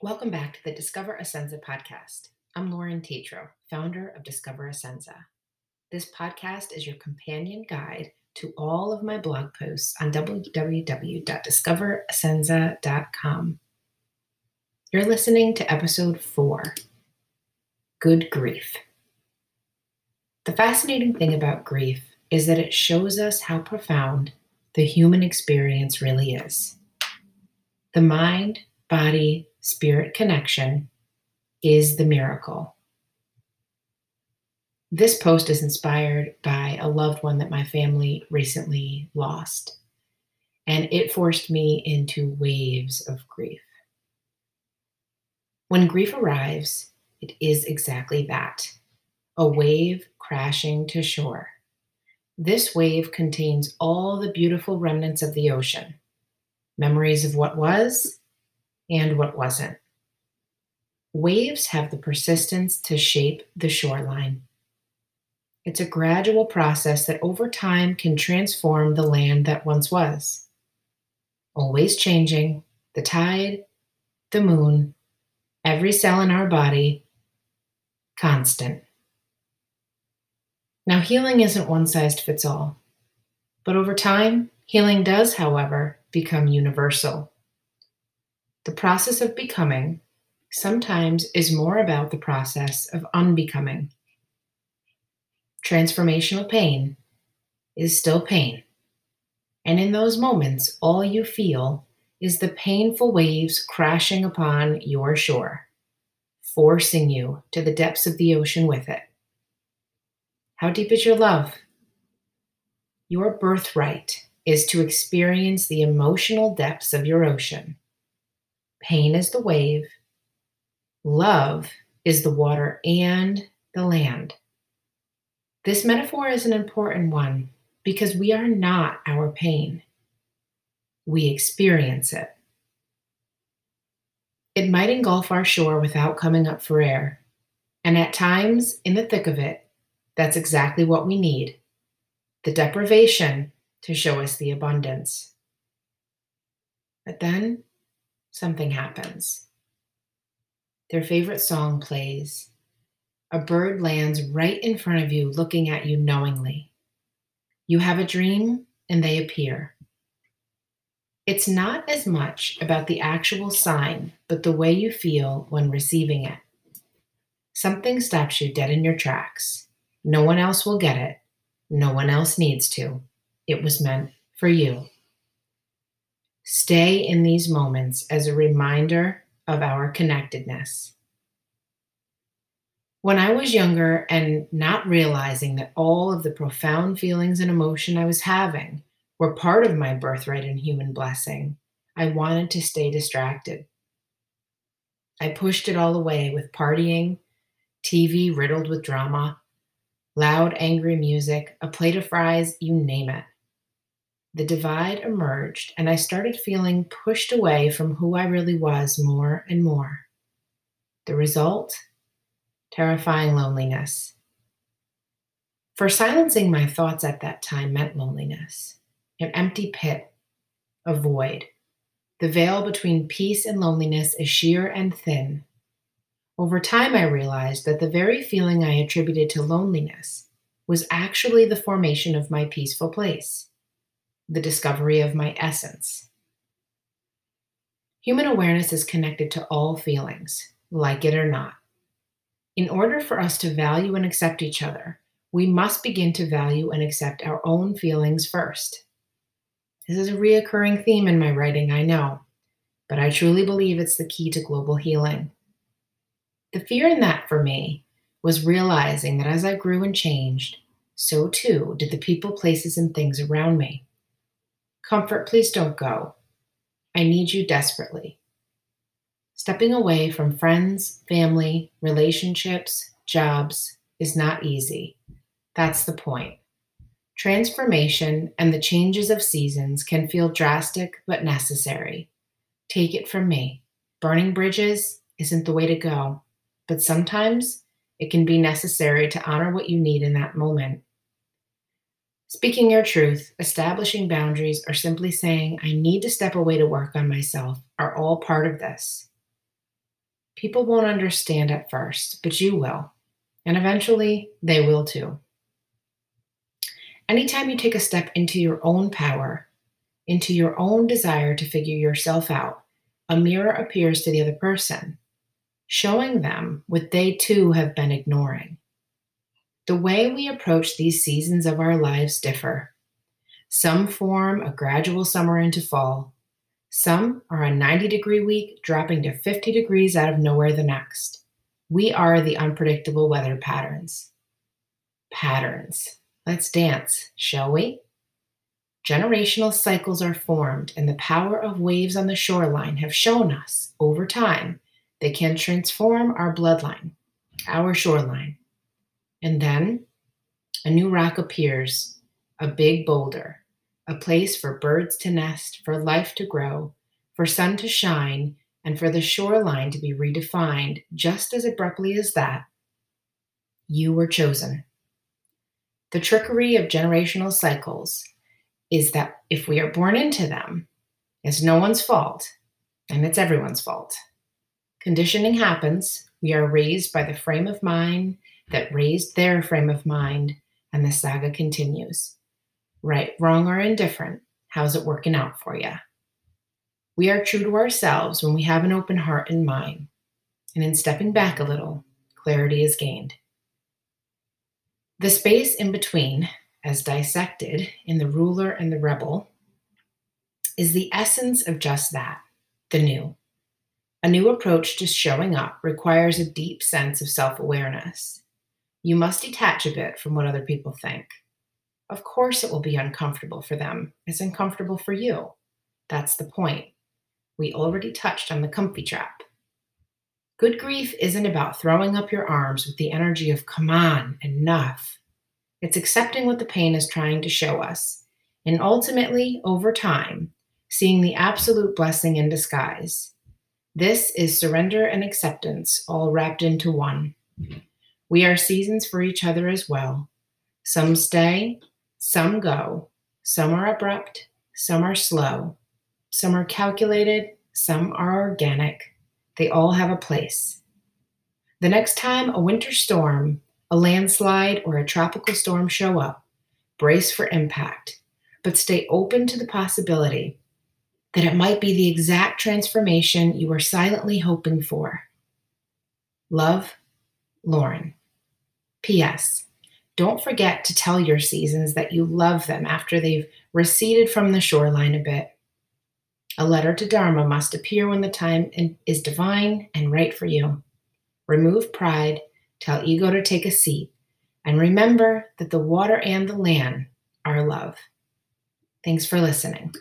Welcome back to the Discover Ascenza podcast. I'm Lauren Tetro, founder of Discover Ascenza. This podcast is your companion guide to all of my blog posts on www.discoverascenza.com. You're listening to episode four Good Grief. The fascinating thing about grief is that it shows us how profound the human experience really is. The mind, body, spirit connection is the miracle. This post is inspired by a loved one that my family recently lost, and it forced me into waves of grief. When grief arrives, it is exactly that a wave crashing to shore. This wave contains all the beautiful remnants of the ocean, memories of what was and what wasn't. Waves have the persistence to shape the shoreline. It's a gradual process that over time can transform the land that once was. Always changing, the tide, the moon, every cell in our body, constant. Now, healing isn't one size fits all, but over time, healing does, however, become universal. The process of becoming sometimes is more about the process of unbecoming. Transformational pain is still pain. And in those moments, all you feel is the painful waves crashing upon your shore, forcing you to the depths of the ocean with it. How deep is your love? Your birthright is to experience the emotional depths of your ocean Pain is the wave. Love is the water and the land. This metaphor is an important one because we are not our pain. We experience it. It might engulf our shore without coming up for air. And at times, in the thick of it, that's exactly what we need the deprivation to show us the abundance. But then something happens. Their favorite song plays. A bird lands right in front of you, looking at you knowingly. You have a dream, and they appear. It's not as much about the actual sign, but the way you feel when receiving it. Something stops you dead in your tracks. No one else will get it. No one else needs to. It was meant for you. Stay in these moments as a reminder of our connectedness. When I was younger and not realizing that all of the profound feelings and emotion I was having were part of my birthright and human blessing, I wanted to stay distracted. I pushed it all away with partying, TV riddled with drama, loud, angry music, a plate of fries, you name it the divide emerged, and I started feeling pushed away from who I really was more and more. The result? Terrifying loneliness. For silencing my thoughts at that time meant loneliness, an empty pit, a void. The veil between peace and loneliness is sheer and thin. Over time, I realized that the very feeling I attributed to loneliness was actually the formation of my peaceful place the discovery of my essence. Human awareness is connected to all feelings, like it or not. In order for us to value and accept each other, we must begin to value and accept our own feelings first. This is a reoccurring theme in my writing, I know, but I truly believe it's the key to global healing. The fear in that for me was realizing that as I grew and changed, so too did the people, places, and things around me. Comfort, please don't go. I need you desperately. Stepping away from friends, family, relationships, jobs is not easy. That's the point. Transformation and the changes of seasons can feel drastic but necessary. Take it from me. Burning bridges isn't the way to go, but sometimes it can be necessary to honor what you need in that moment. Speaking your truth, establishing boundaries, or simply saying, I need to step away to work on myself are all part of this. People won't understand at first, but you will. And eventually, they will too. Anytime you take a step into your own power, into your own desire to figure yourself out, a mirror appears to the other person, showing them what they too have been ignoring. The way we approach these seasons of our lives differ. Some form a gradual summer into fall. Some are a 90 degree week dropping to 50 degrees out of nowhere the next. We are the unpredictable weather patterns. Patterns. Let's dance, shall we? Generational cycles are formed, and the power of waves on the shoreline have shown us over time they can transform our bloodline, our shoreline. And then a new rock appears, a big boulder, a place for birds to nest, for life to grow, for sun to shine, and for the shoreline to be redefined just as abruptly as that. You were chosen. The trickery of generational cycles is that if we are born into them, it's no one's fault and it's everyone's fault. Conditioning happens. We are raised by the frame of mind that raised their frame of mind, and the saga continues. Right, wrong, or indifferent, how's it working out for you? We are true to ourselves when we have an open heart and mind, and in stepping back a little, clarity is gained. The space in between as dissected in The Ruler and the Rebel, is the essence of just that the new. A new approach to showing up requires a deep sense of self awareness. You must detach a bit from what other people think. Of course, it will be uncomfortable for them. It's uncomfortable for you. That's the point. We already touched on the comfy trap. Good grief isn't about throwing up your arms with the energy of, come on, enough. It's accepting what the pain is trying to show us, and ultimately, over time, seeing the absolute blessing in disguise. This is surrender and acceptance all wrapped into one. We are seasons for each other as well. Some stay, some go. Some are abrupt, some are slow. Some are calculated, some are organic. They all have a place. The next time a winter storm a landslide, or a tropical storm show up, brace for impact, but stay open to the possibility that it might be the exact transformation you were silently hoping for. Love, Lauren. P.S. Don't forget to tell your seasons that you love them after they've receded from the shoreline a bit. A letter to Dharma must appear when the time is divine and right for you. Remove pride Tell ego to take a seat. And remember that the water and the land are love. Thanks for listening.